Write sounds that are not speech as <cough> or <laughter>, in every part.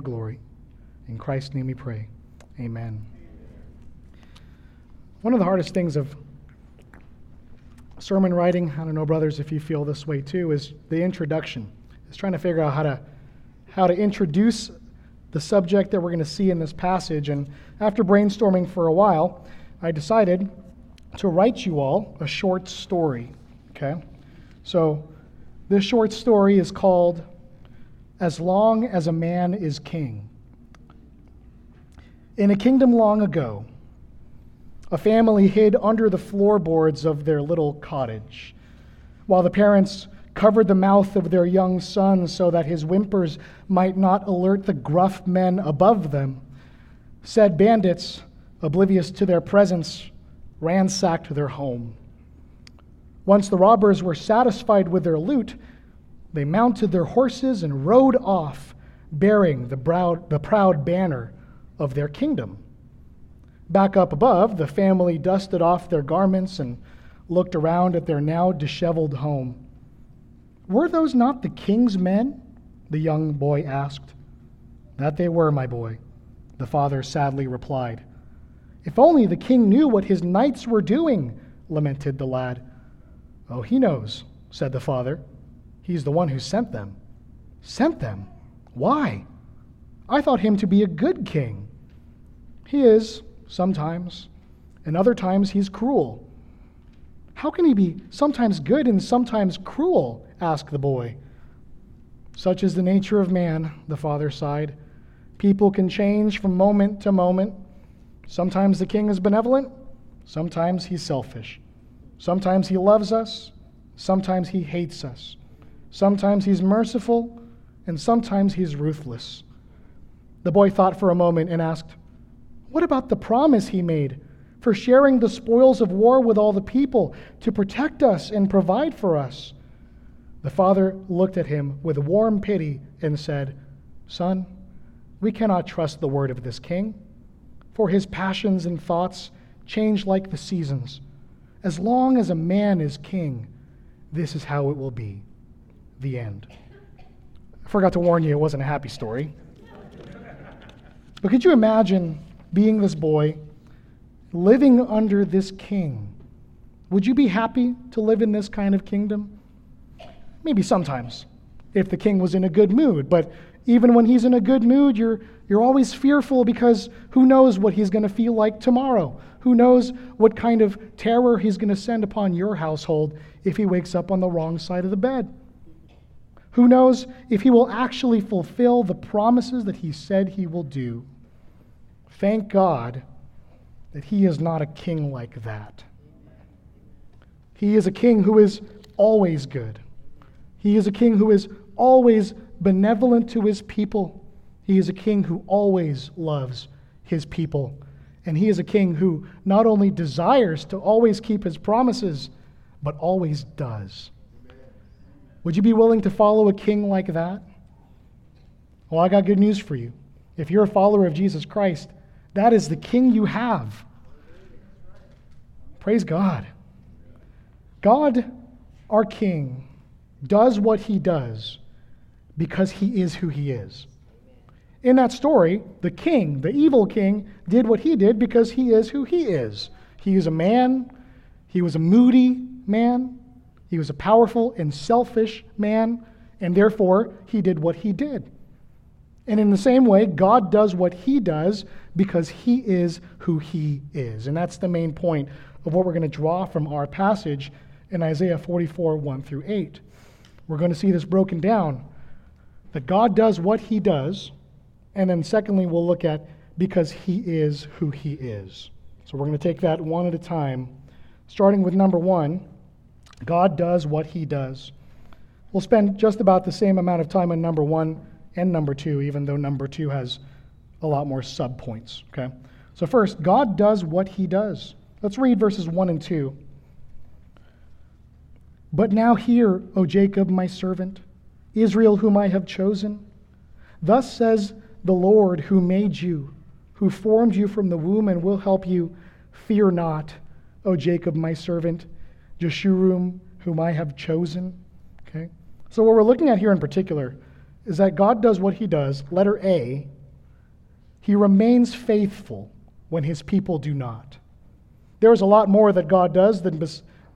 glory. In Christ's name we pray. Amen. One of the hardest things of sermon writing, I don't know, brothers, if you feel this way too, is the introduction. Is trying to figure out how to how to introduce the subject that we're going to see in this passage. And after brainstorming for a while, I decided to write you all a short story. Okay? So this short story is called As Long as a Man is King. In a kingdom long ago, a family hid under the floorboards of their little cottage while the parents covered the mouth of their young son so that his whimpers might not alert the gruff men above them. Said bandits, oblivious to their presence, ransacked their home. Once the robbers were satisfied with their loot, they mounted their horses and rode off, bearing the proud, the proud banner of their kingdom. Back up above, the family dusted off their garments and looked around at their now disheveled home. Were those not the king's men? The young boy asked. That they were, my boy, the father sadly replied. If only the king knew what his knights were doing, lamented the lad. Oh, he knows, said the father. He's the one who sent them. Sent them? Why? I thought him to be a good king. He is, sometimes, and other times he's cruel. How can he be sometimes good and sometimes cruel? asked the boy. Such is the nature of man, the father sighed. People can change from moment to moment. Sometimes the king is benevolent, sometimes he's selfish. Sometimes he loves us, sometimes he hates us. Sometimes he's merciful, and sometimes he's ruthless. The boy thought for a moment and asked, What about the promise he made? for sharing the spoils of war with all the people, to protect us and provide for us. The father looked at him with warm pity and said, Son, we cannot trust the word of this king, for his passions and thoughts change like the seasons. As long as a man is king, this is how it will be. The end. I forgot to warn you, it wasn't a happy story. But could you imagine being this boy living under this king. Would you be happy to live in this kind of kingdom? Maybe sometimes, if the king was in a good mood. But even when he's in a good mood, you're, you're always fearful because who knows what he's going to feel like tomorrow? Who knows what kind of terror he's going to send upon your household if he wakes up on the wrong side of the bed? Who knows if he will actually fulfill the promises that he said he will do? Thank God that he is not a king like that. He is a king who is always good. He is a king who is always benevolent to his people. He is a king who always loves his people. And he is a king who not only desires to always keep his promises, but always does. Would you be willing to follow a king like that? Well, I got good news for you. If you're a follower of Jesus Christ, that is the king you have. Praise God. God, our king, does what he does because he is who he is. In that story, the king, the evil king, did what he did because he is who he is. He is a man, he was a moody man, he was a powerful and selfish man, and therefore he did what he did. And in the same way, God does what he does because he is who he is. And that's the main point of what we're going to draw from our passage in Isaiah 44 1 through 8. We're going to see this broken down that God does what he does. And then, secondly, we'll look at because he is who he is. So we're going to take that one at a time. Starting with number one God does what he does. We'll spend just about the same amount of time on number one and number two, even though number two has a lot more subpoints. Okay? So, first, God does what he does. Let's read verses 1 and 2. But now hear, O Jacob, my servant, Israel, whom I have chosen. Thus says the Lord, who made you, who formed you from the womb and will help you. Fear not, O Jacob, my servant, Jeshurun, whom I have chosen. Okay? So, what we're looking at here in particular is that God does what he does, letter A, he remains faithful when his people do not. There's a lot more that God does than,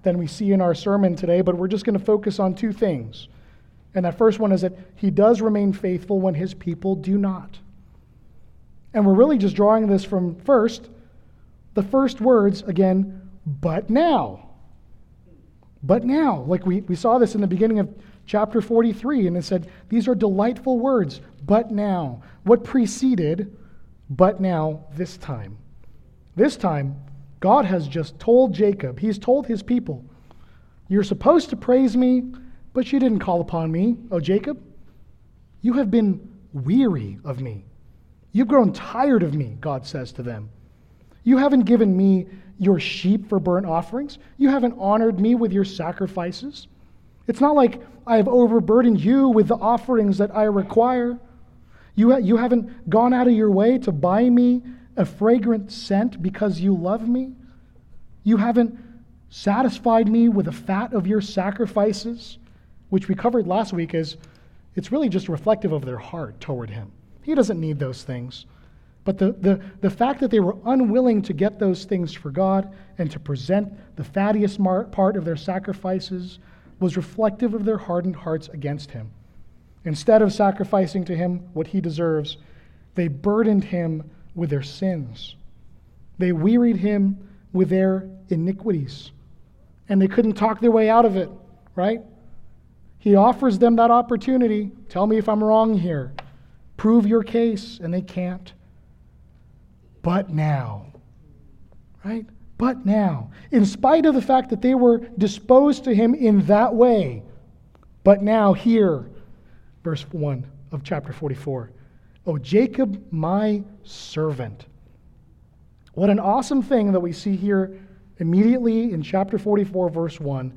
than we see in our sermon today, but we're just going to focus on two things. And that first one is that he does remain faithful when his people do not. And we're really just drawing this from first, the first words, again, but now. But now. Like we, we saw this in the beginning of chapter 43, and it said, These are delightful words, but now. What preceded, but now, this time? This time, God has just told Jacob, He's told His people, You're supposed to praise me, but you didn't call upon me, O Jacob. You have been weary of me. You've grown tired of me, God says to them. You haven't given me your sheep for burnt offerings. You haven't honored me with your sacrifices. It's not like I have overburdened you with the offerings that I require. You, ha- you haven't gone out of your way to buy me a fragrant scent because you love me. You haven't satisfied me with the fat of your sacrifices, which we covered last week as it's really just reflective of their heart toward him. He doesn't need those things. But the, the, the fact that they were unwilling to get those things for God and to present the fattiest part of their sacrifices was reflective of their hardened hearts against him. Instead of sacrificing to him what he deserves, they burdened him with their sins. They wearied him with their iniquities. And they couldn't talk their way out of it, right? He offers them that opportunity. Tell me if I'm wrong here. Prove your case, and they can't. But now, right? But now, in spite of the fact that they were disposed to him in that way, but now here, verse 1 of chapter 44. Oh, Jacob, my servant. What an awesome thing that we see here immediately in chapter 44, verse 1,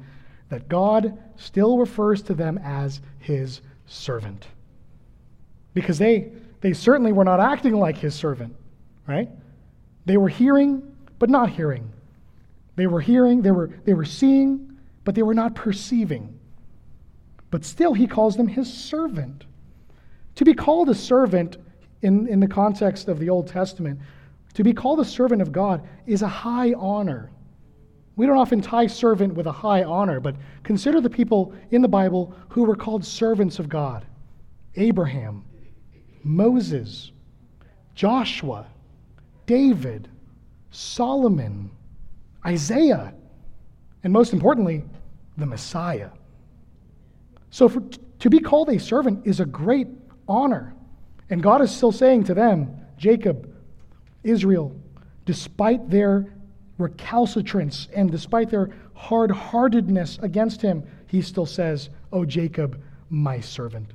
that God still refers to them as his servant. Because they, they certainly were not acting like his servant, right? They were hearing, but not hearing. They were hearing, they were, they were seeing, but they were not perceiving. But still, he calls them his servant. To be called a servant in, in the context of the Old Testament, to be called a servant of God is a high honor. We don't often tie servant with a high honor, but consider the people in the Bible who were called servants of God Abraham, Moses, Joshua, David, Solomon, Isaiah, and most importantly, the Messiah. So for, to be called a servant is a great honor. And God is still saying to them, Jacob, Israel, despite their recalcitrance and despite their hard heartedness against him, he still says, O Jacob, my servant.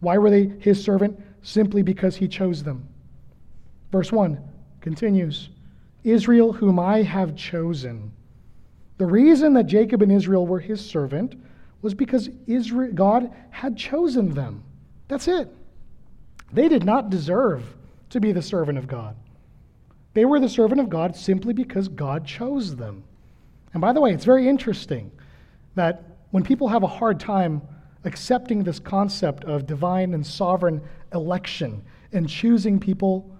Why were they his servant? Simply because he chose them. Verse 1 continues Israel, whom I have chosen. The reason that Jacob and Israel were his servant was because Israel, God had chosen them. That's it. They did not deserve to be the servant of God. They were the servant of God simply because God chose them. And by the way, it's very interesting that when people have a hard time accepting this concept of divine and sovereign election and choosing people,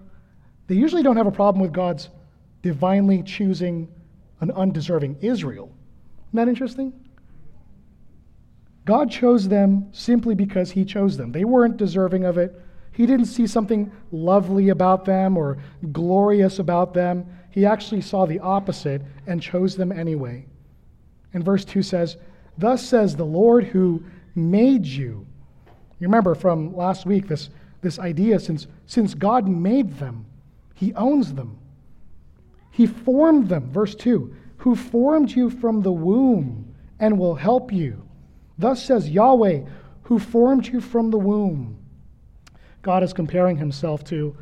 they usually don't have a problem with God's divinely choosing an undeserving Israel. Isn't that interesting? God chose them simply because He chose them. They weren't deserving of it. He didn't see something lovely about them or glorious about them. He actually saw the opposite and chose them anyway. And verse 2 says, Thus says the Lord who made you. You remember from last week this, this idea since, since God made them, He owns them. He formed them, verse 2, who formed you from the womb and will help you. Thus says Yahweh, who formed you from the womb. God is comparing himself to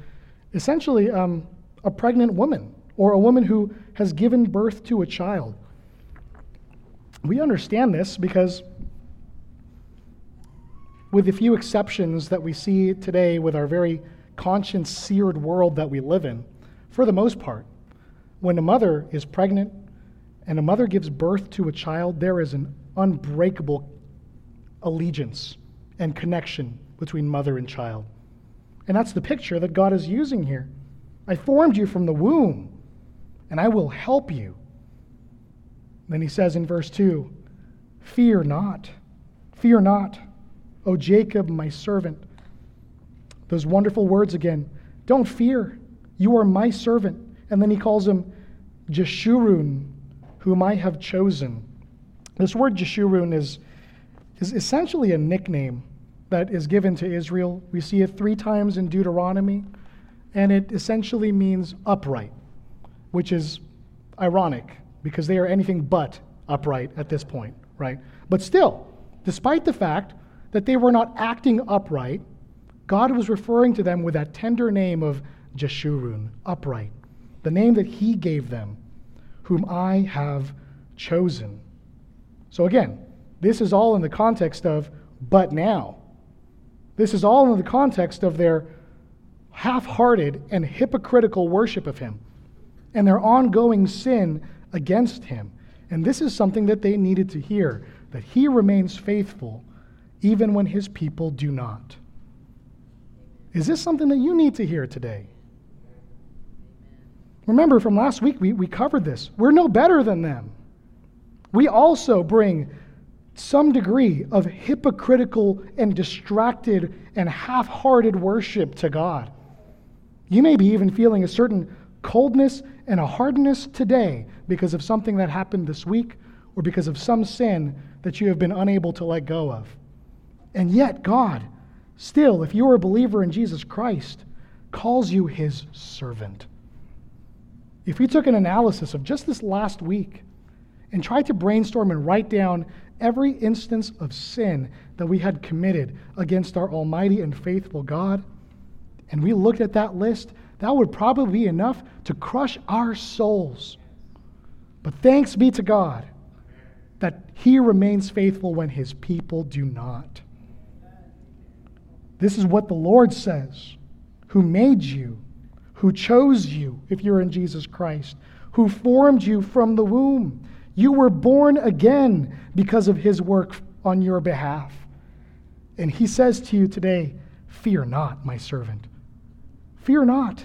essentially um, a pregnant woman or a woman who has given birth to a child. We understand this because with the few exceptions that we see today with our very conscience seared world that we live in, for the most part, when a mother is pregnant and a mother gives birth to a child, there is an unbreakable allegiance and connection between mother and child. And that's the picture that God is using here. I formed you from the womb, and I will help you. Then he says in verse 2 Fear not, fear not, O Jacob, my servant. Those wonderful words again. Don't fear, you are my servant. And then he calls him Jeshurun, whom I have chosen. This word Jeshurun is, is essentially a nickname that is given to Israel. We see it three times in Deuteronomy, and it essentially means upright, which is ironic because they are anything but upright at this point, right? But still, despite the fact that they were not acting upright, God was referring to them with that tender name of Jeshurun, upright, the name that He gave them, whom I have chosen. So again, this is all in the context of but now. This is all in the context of their half hearted and hypocritical worship of Him and their ongoing sin against him. And this is something that they needed to hear that he remains faithful even when his people do not. Is this something that you need to hear today? Remember from last week, we, we covered this. We're no better than them. We also bring some degree of hypocritical and distracted and half hearted worship to God. You may be even feeling a certain coldness and a hardness today because of something that happened this week or because of some sin that you have been unable to let go of. And yet, God, still, if you are a believer in Jesus Christ, calls you his servant. If we took an analysis of just this last week and tried to brainstorm and write down every instance of sin that we had committed against our almighty and faithful God, and we looked at that list, that would probably be enough to crush our souls. But thanks be to God that He remains faithful when His people do not. This is what the Lord says, who made you, who chose you, if you're in Jesus Christ, who formed you from the womb. You were born again because of His work on your behalf. And He says to you today, Fear not, my servant. Fear not.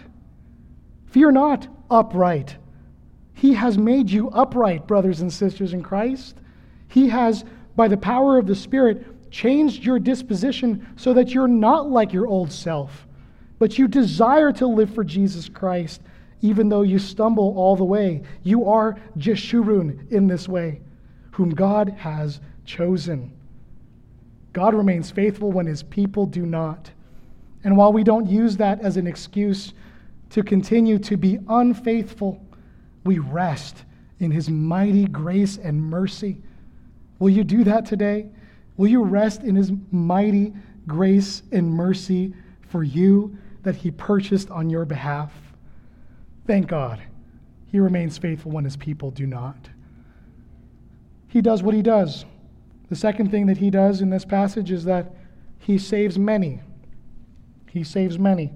Fear not, upright. He has made you upright, brothers and sisters in Christ. He has, by the power of the Spirit, changed your disposition so that you're not like your old self, but you desire to live for Jesus Christ, even though you stumble all the way. You are Jeshurun in this way, whom God has chosen. God remains faithful when his people do not. And while we don't use that as an excuse to continue to be unfaithful, we rest in his mighty grace and mercy. Will you do that today? Will you rest in his mighty grace and mercy for you that he purchased on your behalf? Thank God. He remains faithful when his people do not. He does what he does. The second thing that he does in this passage is that he saves many. He saves many.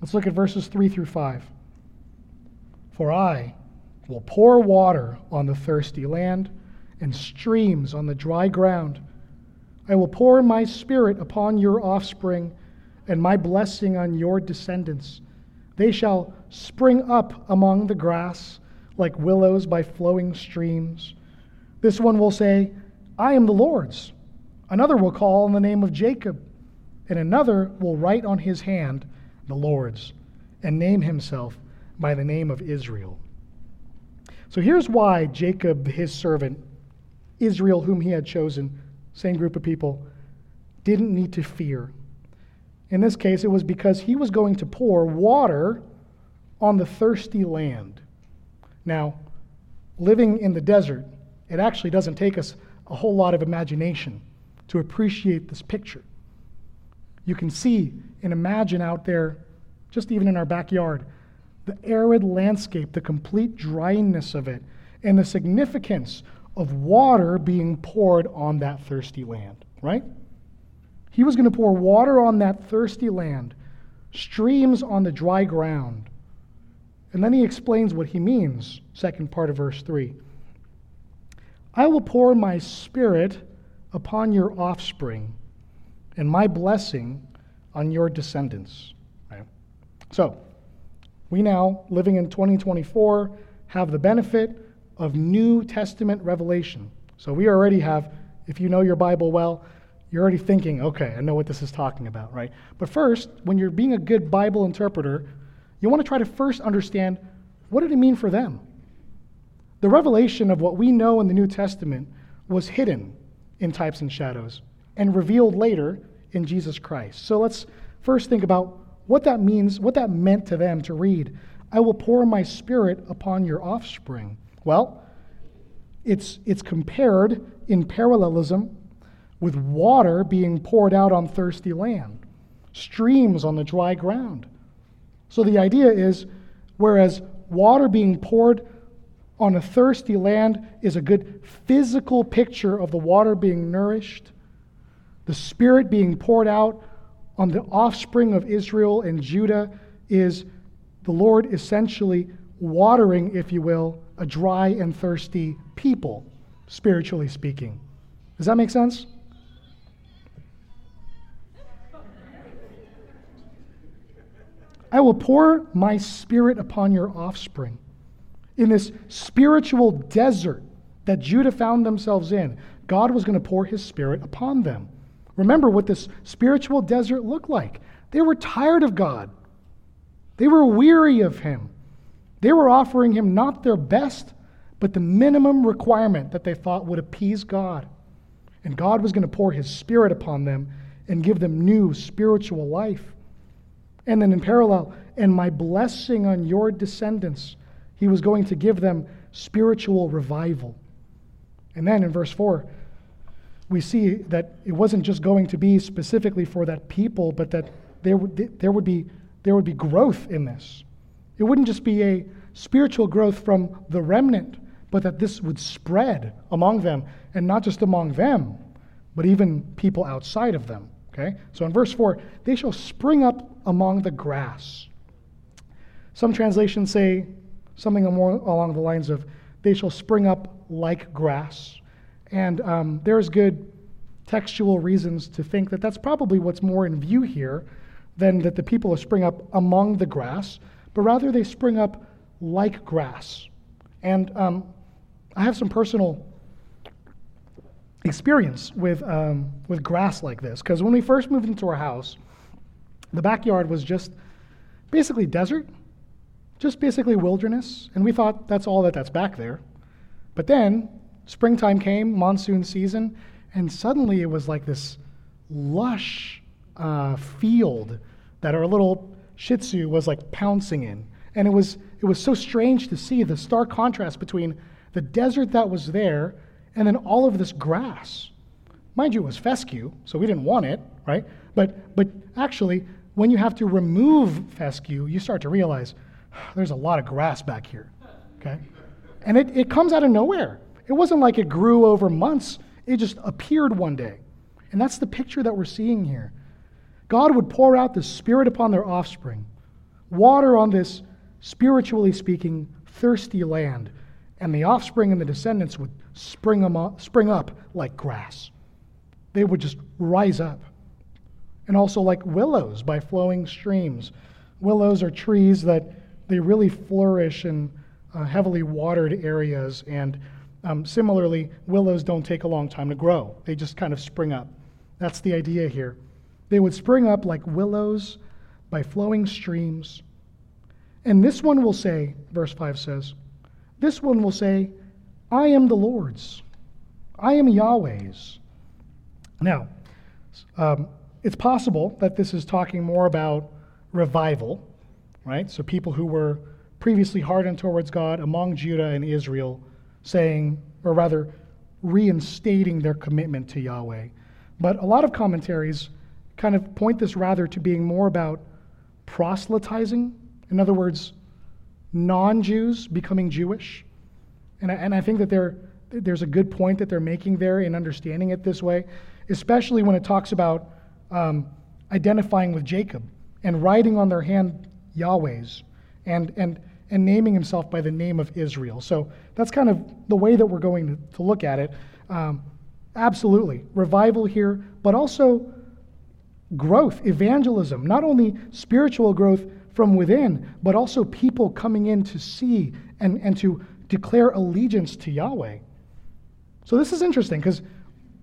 Let's look at verses 3 through 5. For I will pour water on the thirsty land and streams on the dry ground. I will pour my spirit upon your offspring and my blessing on your descendants. They shall spring up among the grass like willows by flowing streams. This one will say, I am the Lord's. Another will call on the name of Jacob and another will write on his hand the Lord's, and name himself by the name of Israel. So here's why Jacob, his servant, Israel, whom he had chosen, same group of people, didn't need to fear. In this case, it was because he was going to pour water on the thirsty land. Now, living in the desert, it actually doesn't take us a whole lot of imagination to appreciate this picture you can see and imagine out there, just even in our backyard, the arid landscape, the complete dryness of it, and the significance of water being poured on that thirsty land, right? He was going to pour water on that thirsty land, streams on the dry ground. And then he explains what he means, second part of verse 3. I will pour my spirit upon your offspring and my blessing on your descendants. Right? So, we now, living in 2024, have the benefit of New Testament revelation. So we already have, if you know your Bible well, you're already thinking, okay, I know what this is talking about, right? But first, when you're being a good Bible interpreter, you want to try to first understand what did it mean for them? The revelation of what we know in the New Testament was hidden in types and shadows and revealed later in Jesus Christ. So let's first think about what that means, what that meant to them to read, I will pour my spirit upon your offspring. Well, it's, it's compared in parallelism with water being poured out on thirsty land, streams on the dry ground. So the idea is whereas water being poured on a thirsty land is a good physical picture of the water being nourished, the Spirit being poured out on the offspring of Israel and Judah is the Lord essentially watering, if you will, a dry and thirsty people, spiritually speaking. Does that make sense? I will pour my spirit upon your offspring. In this spiritual desert that Judah found themselves in, God was going to pour his spirit upon them. Remember what this spiritual desert looked like. They were tired of God, they were weary of Him. They were offering Him not their best, but the minimum requirement that they thought would appease God. And God was going to pour His Spirit upon them and give them new spiritual life. And then in parallel, and my blessing on your descendants, He was going to give them spiritual revival. And then in verse 4, we see that it wasn't just going to be specifically for that people, but that there would, there would, be, there would be growth in this. It wouldn't just be a spiritual growth from the remnant, but that this would spread among them, and not just among them, but even people outside of them. Okay? So in verse 4, they shall spring up among the grass. Some translations say something along the lines of, they shall spring up like grass. And um, there's good textual reasons to think that that's probably what's more in view here than that the people spring up among the grass, but rather they spring up like grass. And um, I have some personal experience with, um, with grass like this, because when we first moved into our house, the backyard was just basically desert, just basically wilderness, and we thought that's all that that's back there. But then springtime came, monsoon season, and suddenly it was like this lush uh, field that our little Shih Tzu was like pouncing in. And it was, it was so strange to see the stark contrast between the desert that was there and then all of this grass. Mind you, it was fescue, so we didn't want it, right? But, but actually, when you have to remove fescue, you start to realize <sighs> there's a lot of grass back here, okay? And it, it comes out of nowhere. It wasn't like it grew over months, it just appeared one day. And that's the picture that we're seeing here. God would pour out the Spirit upon their offspring, water on this, spiritually speaking, thirsty land, and the offspring and the descendants would spring, up, spring up like grass. They would just rise up. And also like willows by flowing streams. Willows are trees that they really flourish in uh, heavily watered areas and um, similarly, willows don't take a long time to grow, they just kind of spring up. That's the idea here. They would spring up like willows by flowing streams. And this one will say, verse 5 says, this one will say, I am the Lord's, I am Yahweh's. Now, um, it's possible that this is talking more about revival, right? So people who were previously hardened towards God among Judah and Israel saying, or rather, reinstating their commitment to Yahweh. But a lot of commentaries kind of point this rather to being more about proselytizing. In other words, non Jews becoming Jewish. And I, and I think that there's a good point that they're making there in understanding it this way, especially when it talks about um, identifying with Jacob and writing on their hand Yahweh's. And, and and naming himself by the name of Israel. So that's kind of the way that we're going to, to look at it. Um, absolutely. Revival here, but also growth, evangelism, not only spiritual growth from within, but also people coming in to see and, and to declare allegiance to Yahweh. So this is interesting because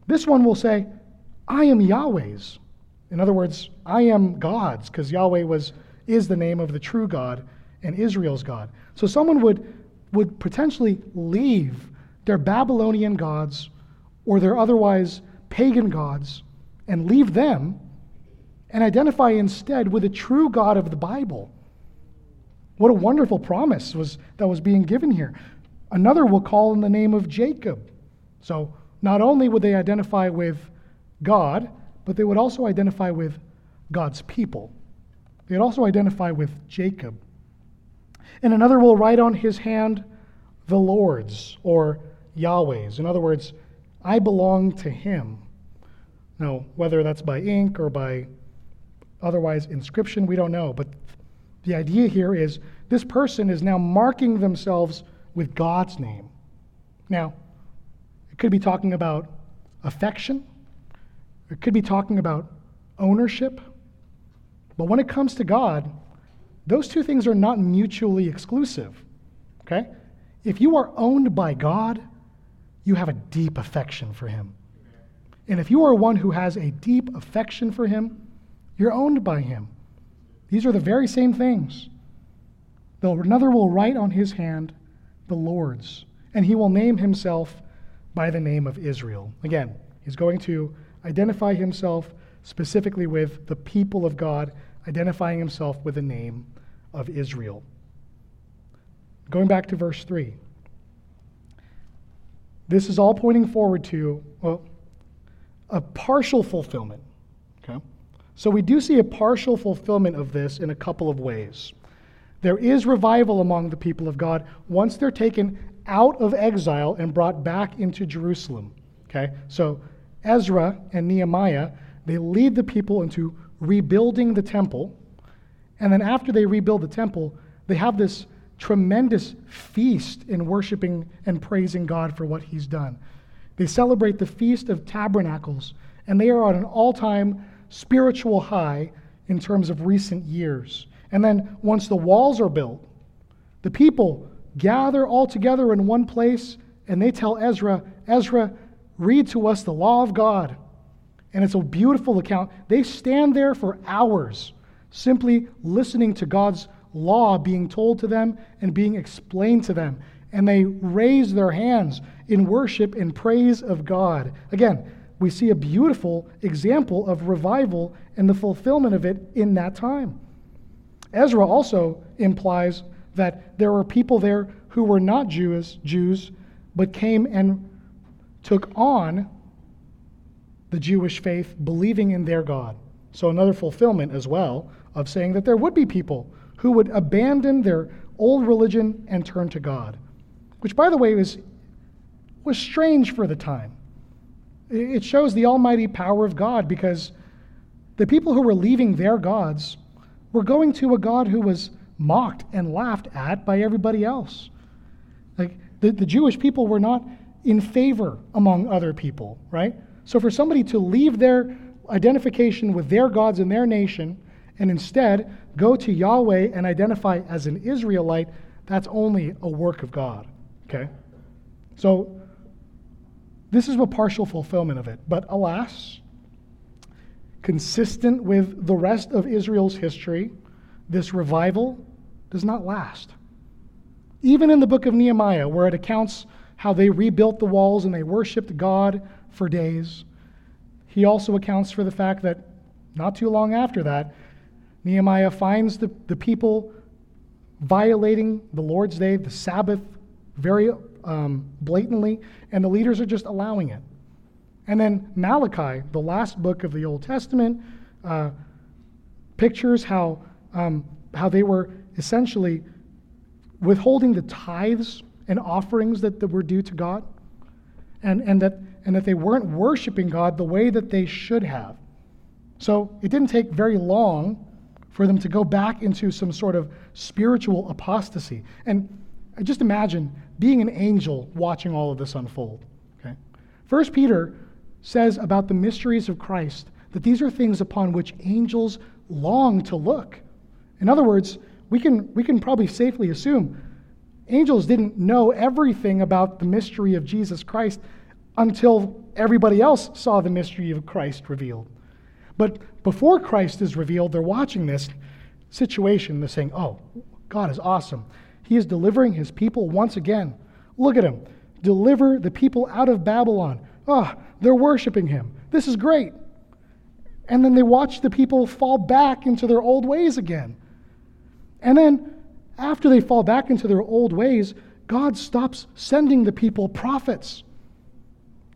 this one will say, I am Yahweh's. In other words, I am God's, because Yahweh was, is the name of the true God and Israel's God. So someone would, would potentially leave their Babylonian gods or their otherwise pagan gods and leave them and identify instead with the true God of the Bible. What a wonderful promise was, that was being given here. Another will call in the name of Jacob. So not only would they identify with God, but they would also identify with God's people. They'd also identify with Jacob. And another will write on his hand the Lord's or Yahweh's. In other words, I belong to him. Now, whether that's by ink or by otherwise inscription, we don't know. But the idea here is this person is now marking themselves with God's name. Now, it could be talking about affection, it could be talking about ownership. But when it comes to God, those two things are not mutually exclusive. Okay? If you are owned by God, you have a deep affection for Him. And if you are one who has a deep affection for Him, you're owned by Him. These are the very same things. Though another will write on his hand the Lord's, and he will name himself by the name of Israel. Again, he's going to identify himself specifically with the people of God, identifying himself with the name of Israel. Going back to verse 3. This is all pointing forward to, well, a partial fulfillment. So we do see a partial fulfillment of this in a couple of ways. There is revival among the people of God once they're taken out of exile and brought back into Jerusalem. Okay? So Ezra and Nehemiah, they lead the people into rebuilding the temple. And then after they rebuild the temple, they have this tremendous feast in worshiping and praising God for what he's done. They celebrate the Feast of Tabernacles, and they are on an all time spiritual high in terms of recent years. And then once the walls are built, the people gather all together in one place and they tell Ezra, Ezra, read to us the law of God. And it's a beautiful account. They stand there for hours simply listening to God's law being told to them and being explained to them. And they raise their hands in worship and praise of God. Again, we see a beautiful example of revival and the fulfillment of it in that time. Ezra also implies that there were people there who were not Jews, Jews, but came and took on the Jewish faith, believing in their God. So, another fulfillment as well of saying that there would be people who would abandon their old religion and turn to God, which, by the way, was, was strange for the time. It shows the almighty power of God because the people who were leaving their gods were going to a God who was mocked and laughed at by everybody else. Like the, the Jewish people were not in favor among other people, right? So for somebody to leave their identification with their gods and their nation and instead go to Yahweh and identify as an Israelite, that's only a work of God, okay? So this is a partial fulfillment of it. But alas, consistent with the rest of Israel's history, this revival does not last. Even in the book of Nehemiah, where it accounts how they rebuilt the walls and they worshiped God for days. He also accounts for the fact that not too long after that, Nehemiah finds the, the people violating the Lord's Day, the Sabbath, very um, blatantly, and the leaders are just allowing it. And then Malachi, the last book of the Old Testament, uh, pictures how, um, how they were essentially withholding the tithes and offerings that, that were due to God, and, and, that, and that they weren't worshiping God the way that they should have. So it didn't take very long for them to go back into some sort of spiritual apostasy. And I just imagine being an angel watching all of this unfold. Okay? First Peter says about the mysteries of Christ that these are things upon which angels long to look. In other words, we can, we can probably safely assume angels didn't know everything about the mystery of Jesus Christ until everybody else saw the mystery of Christ revealed. But before Christ is revealed, they're watching this situation. They're saying, Oh, God is awesome. He is delivering his people once again. Look at him. Deliver the people out of Babylon. Ah, oh, they're worshiping him. This is great. And then they watch the people fall back into their old ways again. And then, after they fall back into their old ways, God stops sending the people prophets.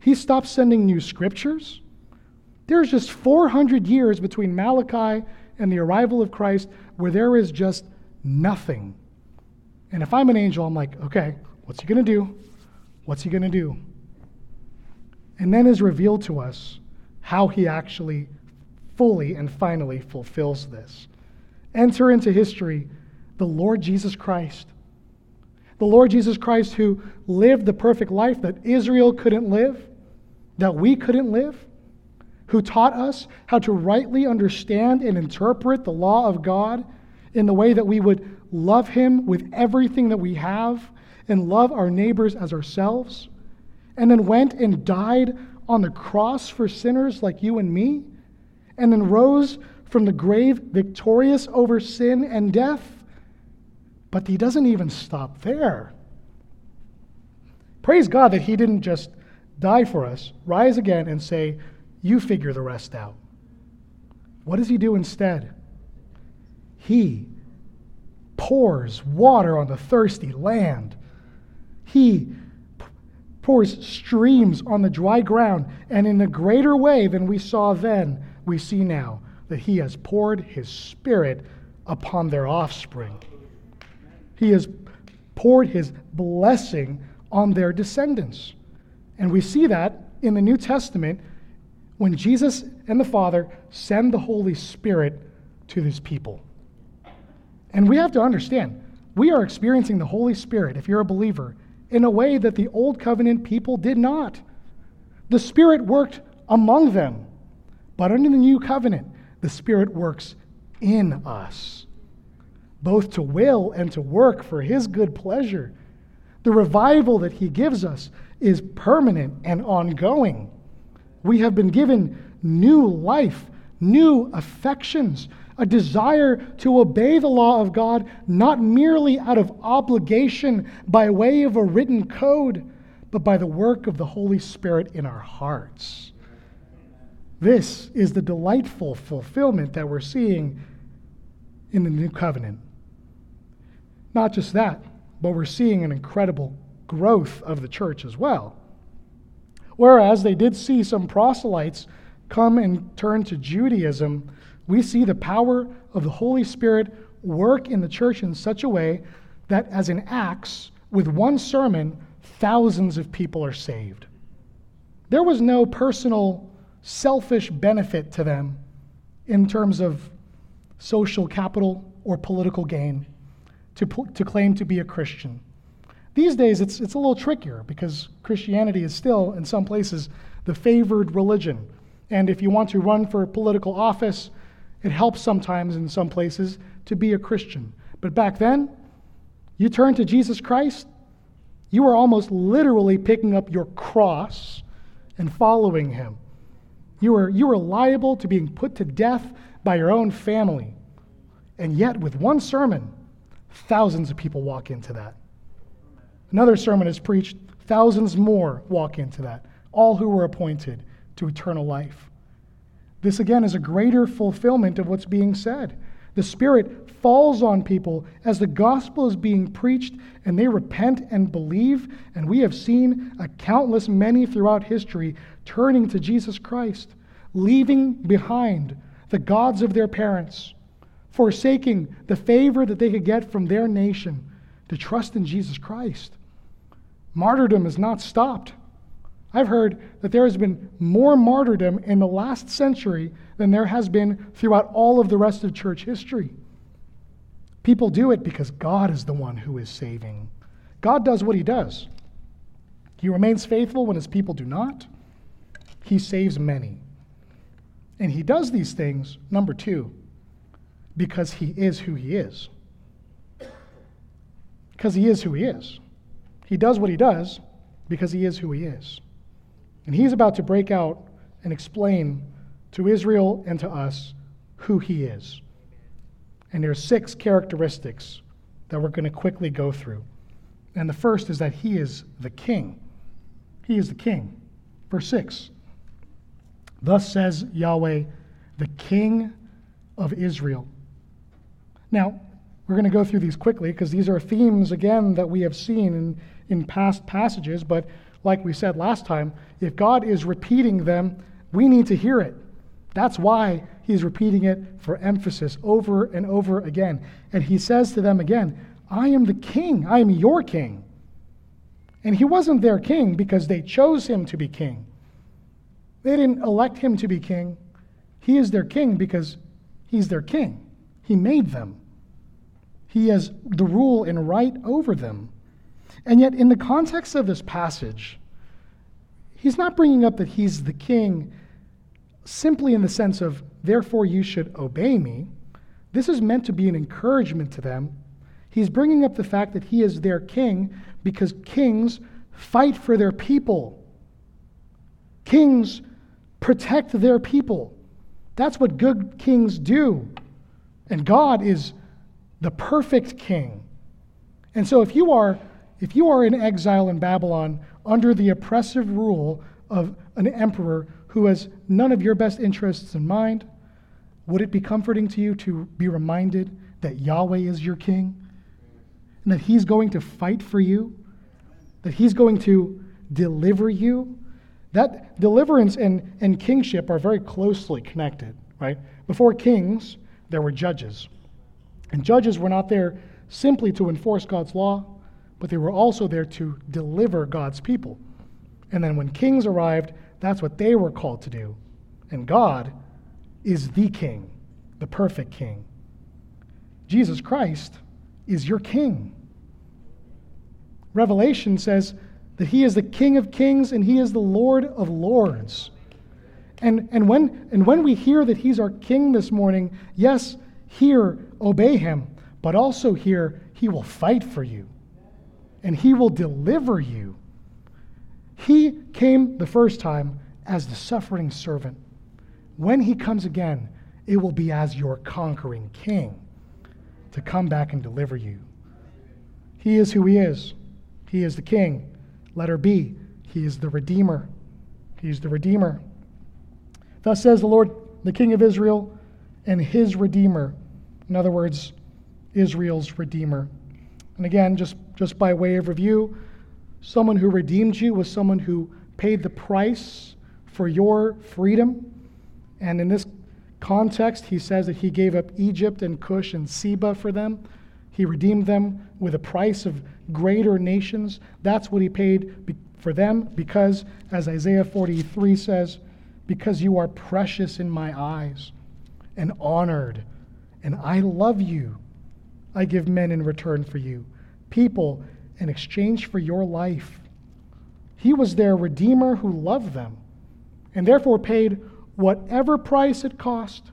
He stops sending new scriptures. There's just 400 years between Malachi and the arrival of Christ where there is just nothing. And if I'm an angel, I'm like, okay, what's he going to do? What's he going to do? And then is revealed to us how he actually fully and finally fulfills this. Enter into history the Lord Jesus Christ. The Lord Jesus Christ, who lived the perfect life that Israel couldn't live, that we couldn't live, who taught us how to rightly understand and interpret the law of God in the way that we would love Him with everything that we have and love our neighbors as ourselves, and then went and died on the cross for sinners like you and me, and then rose from the grave victorious over sin and death. But he doesn't even stop there. Praise God that he didn't just die for us, rise again, and say, You figure the rest out. What does he do instead? He pours water on the thirsty land. He pours streams on the dry ground, and in a greater way than we saw then, we see now that He has poured His Spirit upon their offspring. He has poured His blessing on their descendants. And we see that in the New Testament when Jesus and the Father send the Holy Spirit to these people. And we have to understand, we are experiencing the Holy Spirit, if you're a believer, in a way that the Old Covenant people did not. The Spirit worked among them, but under the New Covenant, the Spirit works in us, both to will and to work for His good pleasure. The revival that He gives us is permanent and ongoing. We have been given new life, new affections, a desire to obey the law of God, not merely out of obligation by way of a written code, but by the work of the Holy Spirit in our hearts. This is the delightful fulfillment that we're seeing in the new covenant. Not just that, but we're seeing an incredible growth of the church as well. Whereas they did see some proselytes come and turn to Judaism we see the power of the Holy Spirit work in the church in such a way that, as in Acts, with one sermon, thousands of people are saved. There was no personal, selfish benefit to them in terms of social capital or political gain to, to claim to be a Christian. These days, it's, it's a little trickier because Christianity is still, in some places, the favored religion. And if you want to run for political office, it helps sometimes in some places to be a Christian. But back then, you turn to Jesus Christ, you are almost literally picking up your cross and following him. You were, you were liable to being put to death by your own family. And yet, with one sermon, thousands of people walk into that. Another sermon is preached, thousands more walk into that, all who were appointed to eternal life. This again is a greater fulfillment of what's being said. The Spirit falls on people as the gospel is being preached and they repent and believe. And we have seen a countless many throughout history turning to Jesus Christ, leaving behind the gods of their parents, forsaking the favor that they could get from their nation to trust in Jesus Christ. Martyrdom has not stopped. I've heard that there has been more martyrdom in the last century than there has been throughout all of the rest of church history. People do it because God is the one who is saving. God does what he does. He remains faithful when his people do not. He saves many. And he does these things, number two, because he is who he is. Because he is who he is. He does what he does because he is who he is. And he's about to break out and explain to Israel and to us who he is. And there are six characteristics that we're going to quickly go through. And the first is that he is the king. He is the king. Verse 6 Thus says Yahweh, the king of Israel. Now, we're going to go through these quickly because these are themes, again, that we have seen in, in past passages. But like we said last time, if God is repeating them, we need to hear it. That's why he's repeating it for emphasis over and over again. And he says to them again, I am the king, I am your king. And he wasn't their king because they chose him to be king. They didn't elect him to be king. He is their king because he's their king. He made them. He has the rule and right over them. And yet, in the context of this passage, he's not bringing up that he's the king simply in the sense of, therefore, you should obey me. This is meant to be an encouragement to them. He's bringing up the fact that he is their king because kings fight for their people. Kings protect their people. That's what good kings do. And God is the perfect king. And so if you are if you are in exile in Babylon under the oppressive rule of an emperor who has none of your best interests in mind, would it be comforting to you to be reminded that Yahweh is your king and that he's going to fight for you, that he's going to deliver you? That deliverance and, and kingship are very closely connected, right? Before kings, there were judges. And judges were not there simply to enforce God's law, but they were also there to deliver God's people. And then when kings arrived, that's what they were called to do. And God is the king, the perfect king. Jesus Christ is your king. Revelation says that he is the King of kings and he is the Lord of lords. And, and, when, and when we hear that he's our king this morning, yes, hear, obey him, but also hear, he will fight for you and he will deliver you. He came the first time as the suffering servant. When he comes again, it will be as your conquering king to come back and deliver you. He is who he is. He is the king. Letter B, he is the redeemer. He is the redeemer. Thus says the Lord, the King of Israel, and his redeemer. In other words, Israel's redeemer. And again, just, just by way of review, someone who redeemed you was someone who paid the price for your freedom. And in this context, he says that he gave up Egypt and Cush and Seba for them. He redeemed them with a price of greater nations. That's what he paid for them because, as Isaiah 43 says, because you are precious in my eyes and honored, and I love you. I give men in return for you, people in exchange for your life. He was their Redeemer who loved them, and therefore paid whatever price it cost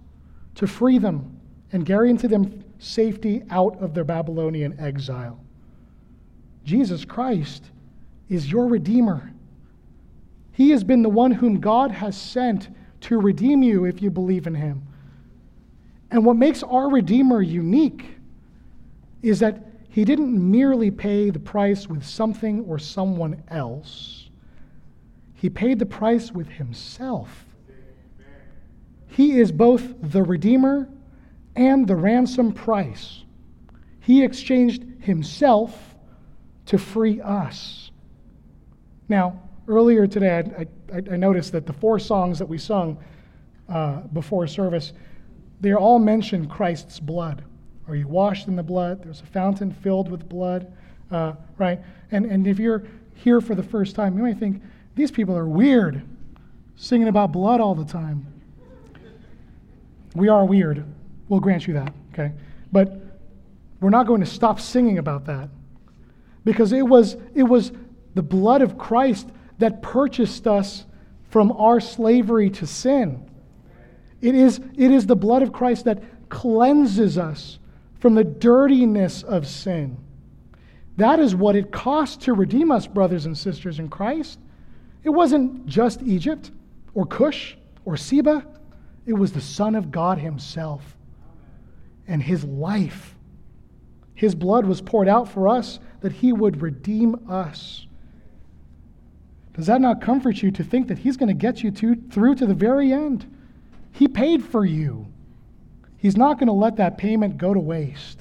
to free them and guarantee them safety out of their Babylonian exile. Jesus Christ is your Redeemer. He has been the one whom God has sent to redeem you if you believe in him. And what makes our Redeemer unique is that he didn't merely pay the price with something or someone else, he paid the price with himself. He is both the Redeemer and the ransom price. He exchanged himself to free us. Now, earlier today, I, I, I, noticed that the four songs that we sung uh, before service, they all mention Christ's blood. Are you washed in the blood? There's a fountain filled with blood, uh, right? And, and if you're here for the first time, you might think, these people are weird, singing about blood all the time. We are weird. We'll grant you that, okay? But we're not going to stop singing about that because it was, it was the blood of Christ that purchased us from our slavery to sin. It is, it is the blood of Christ that cleanses us from the dirtiness of sin. That is what it cost to redeem us, brothers and sisters in Christ. It wasn't just Egypt or Cush or Seba, it was the Son of God Himself and His life. His blood was poured out for us that He would redeem us. Does that not comfort you to think that He's going to get you to, through to the very end? He paid for you. He's not going to let that payment go to waste.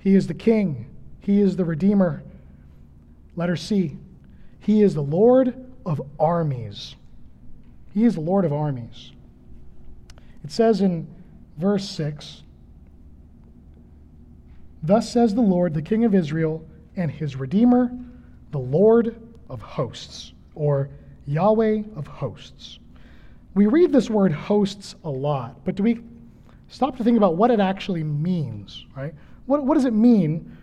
He is the King, He is the Redeemer. Letter C. He is the Lord of armies. He is the Lord of armies. It says in verse 6 Thus says the Lord, the King of Israel, and his Redeemer, the Lord of hosts, or Yahweh of hosts. We read this word hosts a lot, but do we stop to think about what it actually means, right? What, what does it mean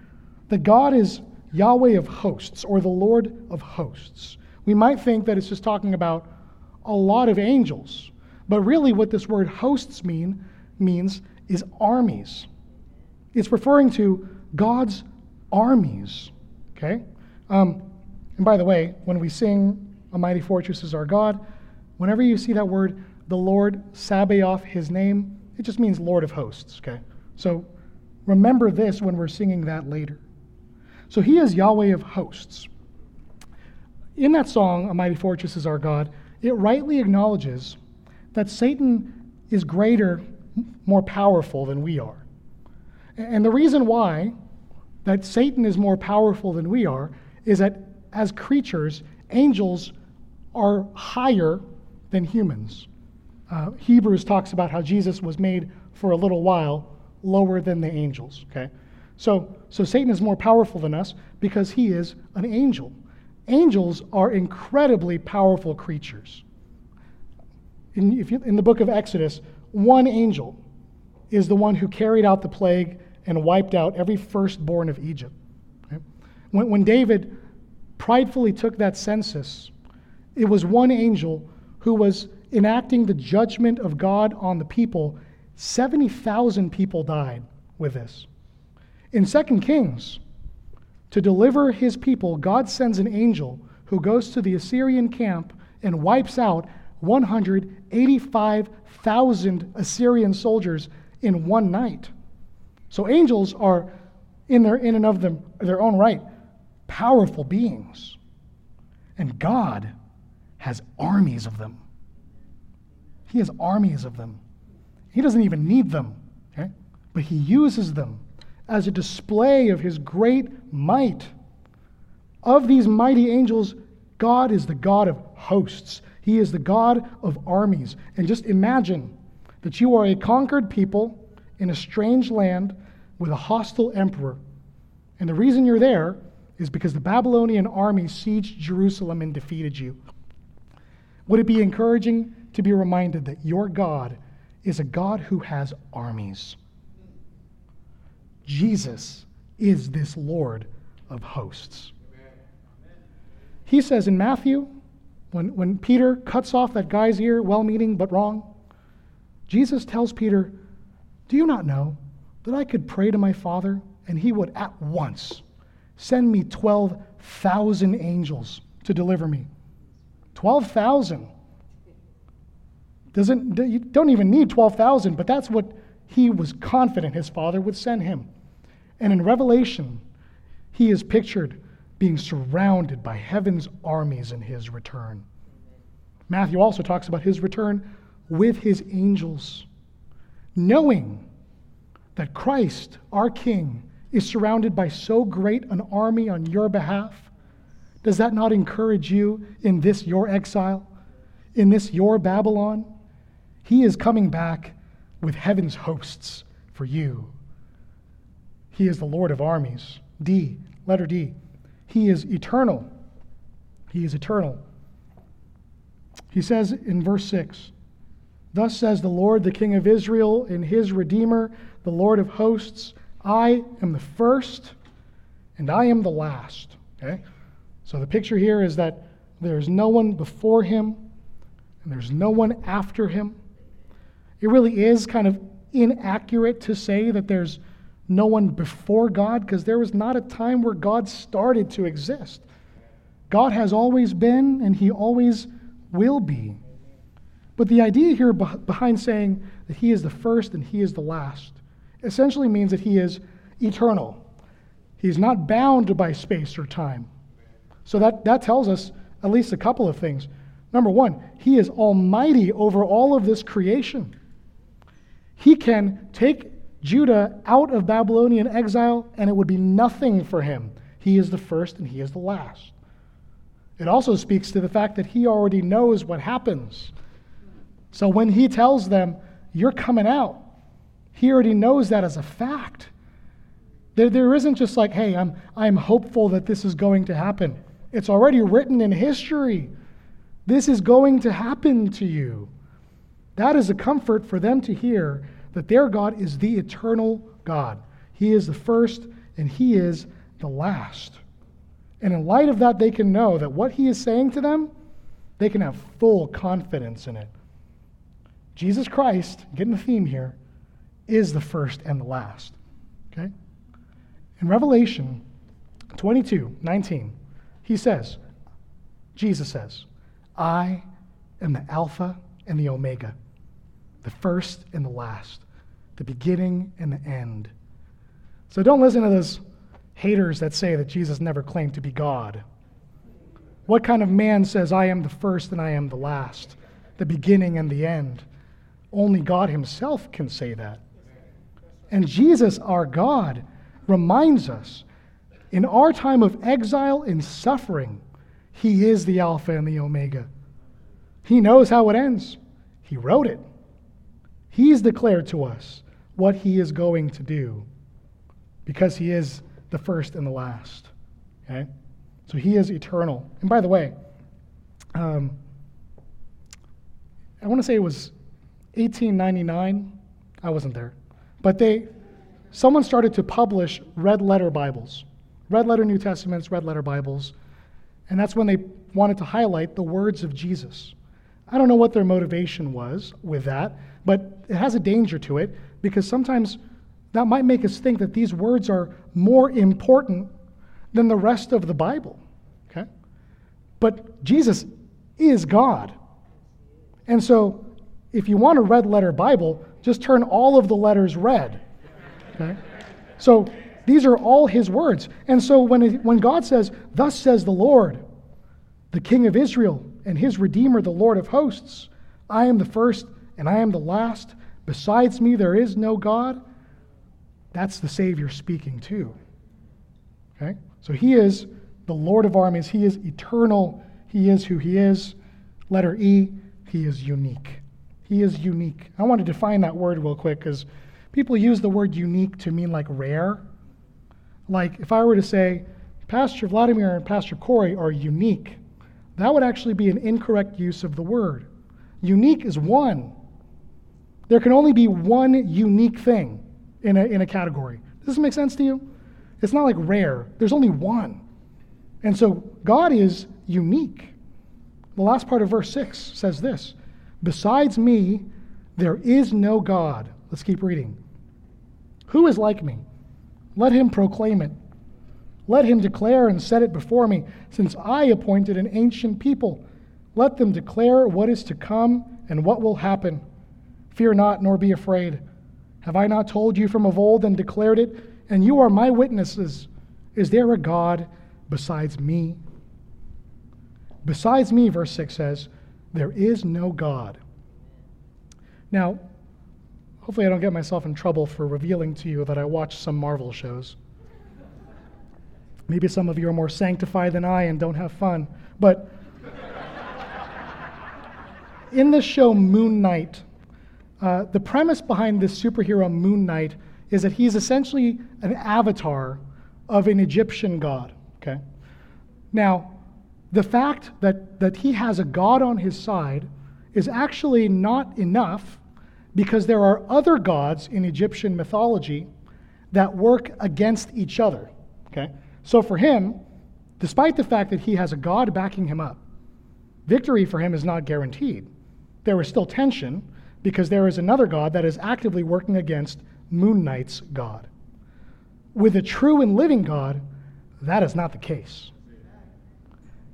that God is Yahweh of hosts, or the Lord of hosts? We might think that it's just talking about a lot of angels, but really what this word hosts mean means is armies. It's referring to God's armies. Okay? Um, and by the way, when we sing A Mighty Fortress is Our God, whenever you see that word, the Lord, Sabaoth, his name, it just means Lord of hosts. Okay? So remember this when we're singing that later. So he is Yahweh of hosts. In that song, A Mighty Fortress is Our God, it rightly acknowledges that Satan is greater, more powerful than we are. And the reason why that Satan is more powerful than we are is that as creatures, angels are higher than humans. Uh, Hebrews talks about how Jesus was made for a little while lower than the angels. Okay, so so Satan is more powerful than us because he is an angel. Angels are incredibly powerful creatures. In, you, in the book of Exodus, one angel is the one who carried out the plague and wiped out every firstborn of Egypt. Okay? When, when David pridefully took that census, it was one angel who was enacting the judgment of God on the people. 70,000 people died with this. In 2 Kings, to deliver his people, God sends an angel who goes to the Assyrian camp and wipes out 185,000 Assyrian soldiers in one night. So angels are, in, their, in and of them, their own right, powerful beings. And God has armies of them. He has armies of them. He doesn't even need them, okay? but He uses them as a display of His great might. Of these mighty angels, God is the God of hosts. He is the God of armies. And just imagine that you are a conquered people in a strange land with a hostile emperor. And the reason you're there is because the Babylonian army sieged Jerusalem and defeated you. Would it be encouraging to be reminded that your God is a God who has armies? Jesus is this Lord of hosts. He says in Matthew, when, when Peter cuts off that guy's ear, well meaning but wrong, Jesus tells Peter, Do you not know that I could pray to my Father and he would at once send me 12,000 angels to deliver me? 12,000. Doesn't, you don't even need 12,000, but that's what he was confident his Father would send him. And in Revelation, he is pictured being surrounded by heaven's armies in his return. Matthew also talks about his return with his angels, knowing that Christ, our King, is surrounded by so great an army on your behalf? Does that not encourage you in this your exile, in this your Babylon? He is coming back with heaven's hosts for you. He is the Lord of armies. D, letter D. He is eternal. He is eternal. He says in verse 6 Thus says the Lord, the King of Israel, and his Redeemer, the Lord of hosts, I am the first and I am the last. Okay? So the picture here is that there's no one before him and there's no one after him. It really is kind of inaccurate to say that there's no one before God because there was not a time where God started to exist. God has always been and he always will be. But the idea here behind saying that he is the first and he is the last essentially means that he is eternal. He's not bound by space or time. So that, that tells us at least a couple of things. Number one, he is almighty over all of this creation. He can take Judah out of Babylonian exile, and it would be nothing for him. He is the first and he is the last. It also speaks to the fact that he already knows what happens. So when he tells them, You're coming out, he already knows that as a fact. There, there isn't just like, Hey, I'm, I'm hopeful that this is going to happen. It's already written in history. This is going to happen to you. That is a comfort for them to hear that their God is the eternal God. He is the first and He is the last. And in light of that, they can know that what He is saying to them, they can have full confidence in it. Jesus Christ, getting the theme here, is the first and the last. Okay? In Revelation 22 19, he says, Jesus says, I am the Alpha and the Omega, the first and the last, the beginning and the end. So don't listen to those haters that say that Jesus never claimed to be God. What kind of man says, I am the first and I am the last, the beginning and the end? Only God Himself can say that. And Jesus, our God, reminds us in our time of exile and suffering, He is the Alpha and the Omega. He knows how it ends, He wrote it. He's declared to us what He is going to do because He is the first and the last. Okay? So He is eternal. And by the way, um, I want to say it was 1899. I wasn't there. But they, someone started to publish red letter Bibles, red letter New Testaments, red letter Bibles. And that's when they wanted to highlight the words of Jesus. I don't know what their motivation was with that, but it has a danger to it because sometimes that might make us think that these words are more important than the rest of the Bible. Okay? But Jesus is God. And so if you want a red letter Bible, just turn all of the letters red. Okay? So these are all his words. And so when, it, when God says, Thus says the Lord, the King of Israel and his Redeemer, the Lord of hosts, I am the first and I am the last. Besides me, there is no God. That's the Savior speaking too. Okay? So he is the Lord of armies. He is eternal. He is who he is. Letter E, he is unique. He is unique. I want to define that word real quick because people use the word unique to mean like rare. Like if I were to say, Pastor Vladimir and Pastor Corey are unique, that would actually be an incorrect use of the word. Unique is one. There can only be one unique thing in a, in a category. Does this make sense to you? It's not like rare, there's only one. And so God is unique. The last part of verse 6 says this Besides me, there is no God. Let's keep reading. Who is like me? Let him proclaim it. Let him declare and set it before me, since I appointed an ancient people. Let them declare what is to come and what will happen. Fear not, nor be afraid. Have I not told you from of old and declared it? And you are my witnesses. Is there a God besides me? Besides me, verse 6 says, there is no God. Now, hopefully, I don't get myself in trouble for revealing to you that I watch some Marvel shows. Maybe some of you are more sanctified than I and don't have fun. But in the show Moon Knight, uh, the premise behind this superhero Moon Knight is that he's essentially an avatar of an Egyptian god. Okay? Now, the fact that, that he has a God on his side is actually not enough because there are other gods in Egyptian mythology that work against each other. Okay? So for him, despite the fact that he has a God backing him up, victory for him is not guaranteed. There is still tension, because there is another God that is actively working against Moon Knight's God. With a true and living God, that is not the case.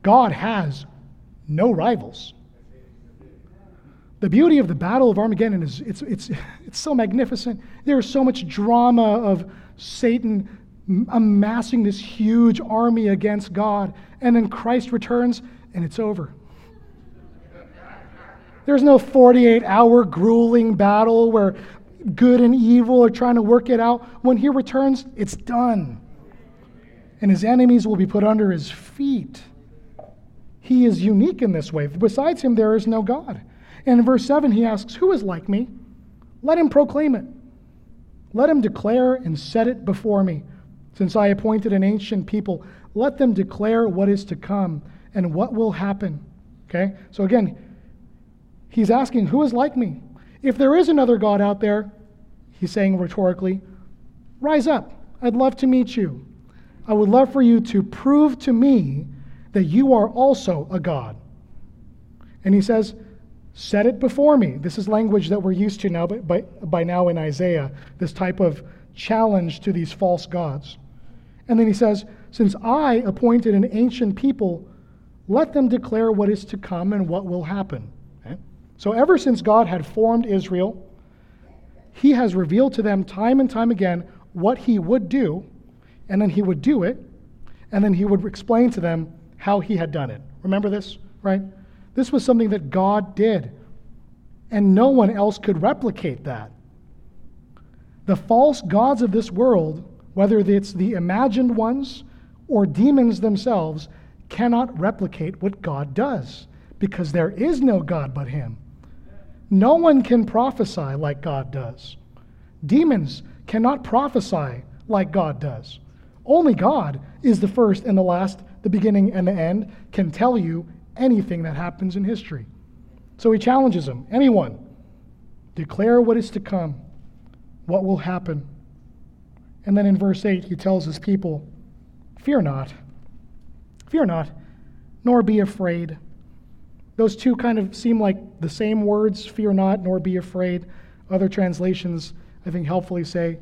God has no rivals. The beauty of the Battle of Armageddon is it's, it's, <laughs> it's so magnificent. There is so much drama of Satan amassing this huge army against God, and then Christ returns and it's over. There's no 48 hour grueling battle where good and evil are trying to work it out. When he returns, it's done. And his enemies will be put under his feet. He is unique in this way. Besides him, there is no God. And in verse 7, he asks, Who is like me? Let him proclaim it. Let him declare and set it before me. Since I appointed an ancient people, let them declare what is to come and what will happen. Okay? So again, he's asking, Who is like me? If there is another God out there, he's saying rhetorically, rise up. I'd love to meet you. I would love for you to prove to me that you are also a God. And he says, Set it before me. This is language that we're used to now but by, by now in Isaiah, this type of challenge to these false gods. And then he says, Since I appointed an ancient people, let them declare what is to come and what will happen. So, ever since God had formed Israel, he has revealed to them time and time again what he would do, and then he would do it, and then he would explain to them how he had done it. Remember this, right? This was something that God did, and no one else could replicate that. The false gods of this world, whether it's the imagined ones or demons themselves, cannot replicate what God does because there is no God but Him. No one can prophesy like God does. Demons cannot prophesy like God does. Only God is the first and the last, the beginning and the end, can tell you anything that happens in history. So he challenges them anyone, declare what is to come, what will happen. And then in verse 8, he tells his people, Fear not, fear not, nor be afraid. Those two kind of seem like the same words, fear not, nor be afraid. Other translations, I think, helpfully say,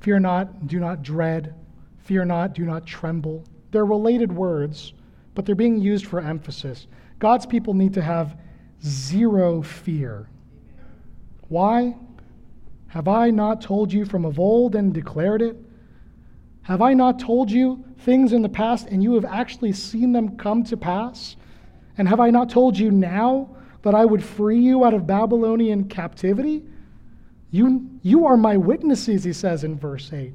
Fear not, do not dread. Fear not, do not tremble. They're related words, but they're being used for emphasis. God's people need to have zero fear. Why? Have I not told you from of old and declared it? Have I not told you things in the past and you have actually seen them come to pass? And have I not told you now that I would free you out of Babylonian captivity? You, you are my witnesses, he says in verse 8.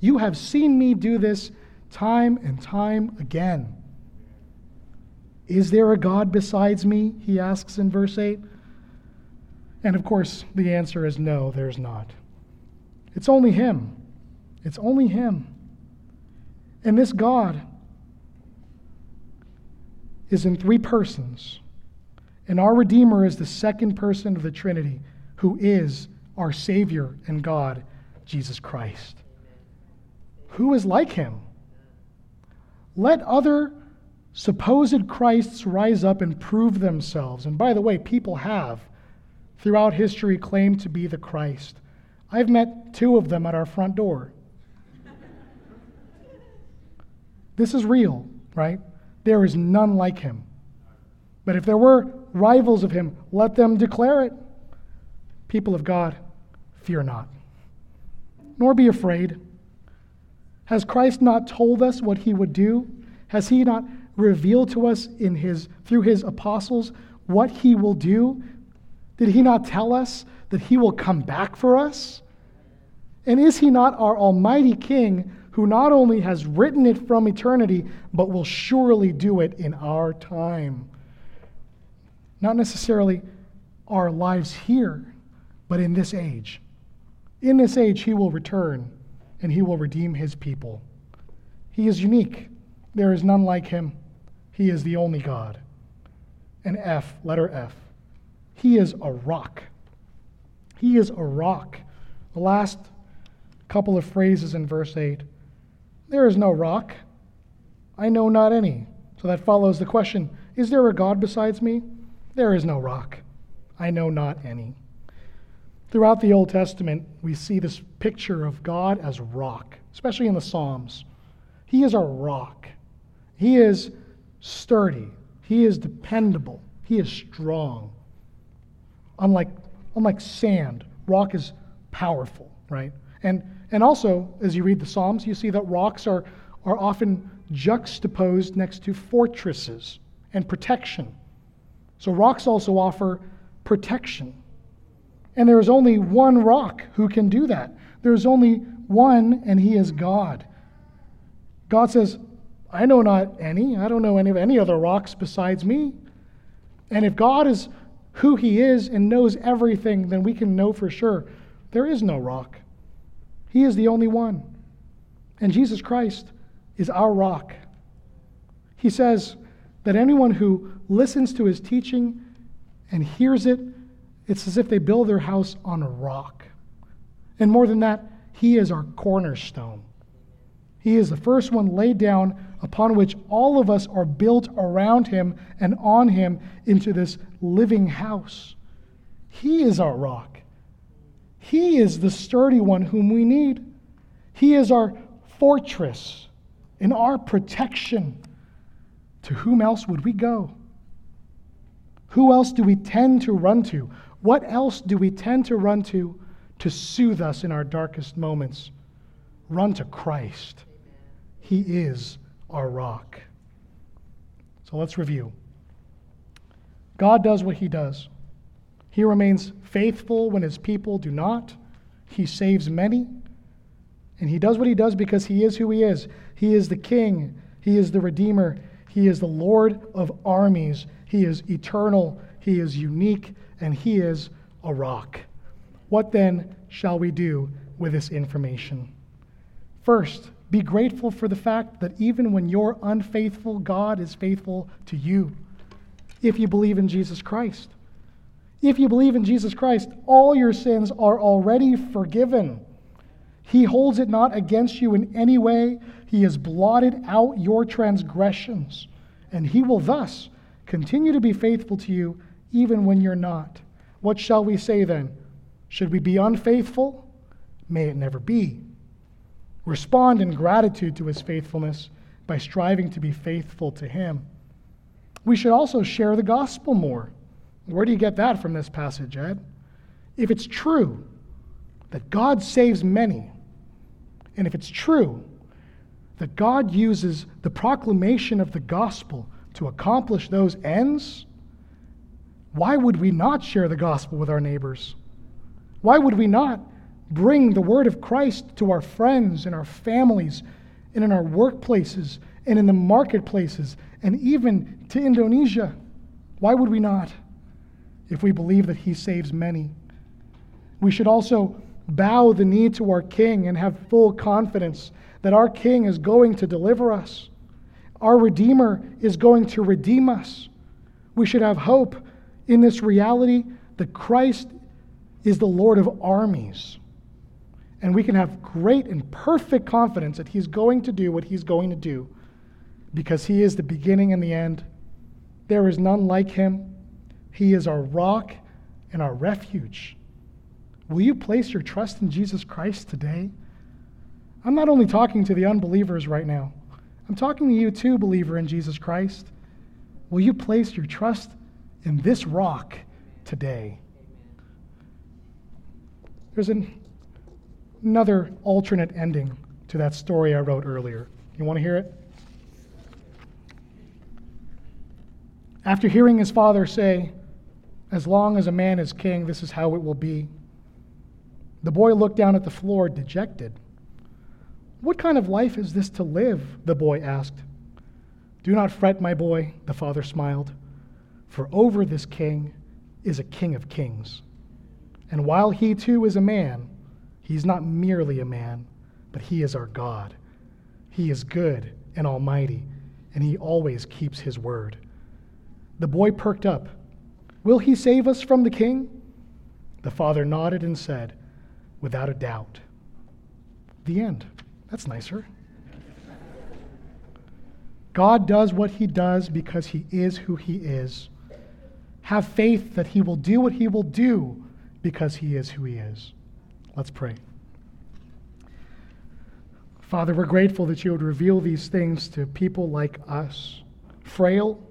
You have seen me do this time and time again. Is there a God besides me? He asks in verse 8. And of course, the answer is no, there's not. It's only Him. It's only Him. And this God is in three persons. And our Redeemer is the second person of the Trinity, who is our Savior and God, Jesus Christ. Who is like him? Let other supposed Christs rise up and prove themselves. And by the way, people have throughout history claimed to be the Christ. I've met two of them at our front door. this is real, right? There is none like him. But if there were rivals of him, let them declare it. People of God, fear not, nor be afraid. Has Christ not told us what he would do? Has he not revealed to us in his, through his apostles what he will do? Did he not tell us that he will come back for us? And is he not our almighty King who not only has written it from eternity, but will surely do it in our time? Not necessarily our lives here, but in this age. In this age, he will return and he will redeem his people. He is unique. There is none like him. He is the only God. And F, letter F. He is a rock. He is a rock. The last couple of phrases in verse 8 There is no rock. I know not any. So that follows the question Is there a God besides me? There is no rock. I know not any. Throughout the Old Testament, we see this picture of God as rock, especially in the Psalms. He is our rock. He is sturdy. He is dependable. He is strong. Unlike, unlike sand, rock is powerful, right? And, and also, as you read the Psalms, you see that rocks are, are often juxtaposed next to fortresses and protection. So, rocks also offer protection. And there is only one rock who can do that. There is only one, and he is God. God says, I know not any. I don't know any of any other rocks besides me. And if God is who he is and knows everything, then we can know for sure there is no rock. He is the only one. And Jesus Christ is our rock. He says that anyone who listens to his teaching and hears it it's as if they build their house on a rock. And more than that, He is our cornerstone. He is the first one laid down upon which all of us are built around Him and on Him into this living house. He is our rock. He is the sturdy one whom we need. He is our fortress and our protection. To whom else would we go? Who else do we tend to run to? What else do we tend to run to to soothe us in our darkest moments? Run to Christ. He is our rock. So let's review. God does what he does. He remains faithful when his people do not. He saves many. And he does what he does because he is who he is. He is the king, he is the redeemer, he is the Lord of armies, he is eternal, he is unique, and he is a rock. What then shall we do with this information? First, be grateful for the fact that even when you're unfaithful, God is faithful to you. If you believe in Jesus Christ, if you believe in Jesus Christ, all your sins are already forgiven. He holds it not against you in any way. He has blotted out your transgressions, and He will thus continue to be faithful to you even when you're not. What shall we say then? Should we be unfaithful? May it never be. Respond in gratitude to his faithfulness by striving to be faithful to him. We should also share the gospel more. Where do you get that from this passage, Ed? If it's true that God saves many, and if it's true that God uses the proclamation of the gospel to accomplish those ends, why would we not share the gospel with our neighbors? Why would we not bring the word of Christ to our friends and our families and in our workplaces and in the marketplaces and even to Indonesia? Why would we not if we believe that he saves many? We should also bow the knee to our King and have full confidence that our King is going to deliver us. Our Redeemer is going to redeem us. We should have hope in this reality that Christ is the Lord of armies. And we can have great and perfect confidence that He's going to do what He's going to do because He is the beginning and the end. There is none like Him. He is our rock and our refuge. Will you place your trust in Jesus Christ today? I'm not only talking to the unbelievers right now, I'm talking to you too, believer in Jesus Christ. Will you place your trust in this rock today. There's an, another alternate ending to that story I wrote earlier. You want to hear it? After hearing his father say, As long as a man is king, this is how it will be, the boy looked down at the floor, dejected. What kind of life is this to live? the boy asked. Do not fret, my boy, the father smiled. For over this king is a king of kings. And while he too is a man, he's not merely a man, but he is our God. He is good and almighty, and he always keeps his word. The boy perked up. Will he save us from the king? The father nodded and said, Without a doubt. The end. That's nicer. God does what he does because he is who he is. Have faith that He will do what He will do because he is who he is. Let's pray. Father, we're grateful that you would reveal these things to people like us, frail,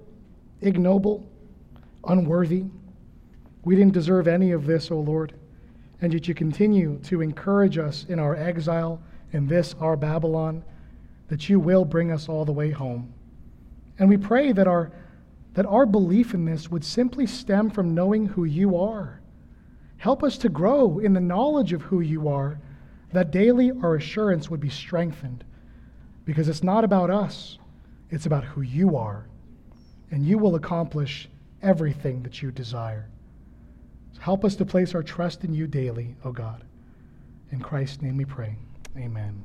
ignoble, unworthy. We didn't deserve any of this, O Lord, and yet you continue to encourage us in our exile in this, our Babylon, that you will bring us all the way home. And we pray that our, that our belief in this would simply stem from knowing who you are. Help us to grow in the knowledge of who you are, that daily our assurance would be strengthened. Because it's not about us, it's about who you are. And you will accomplish everything that you desire. So help us to place our trust in you daily, O God. In Christ's name we pray. Amen.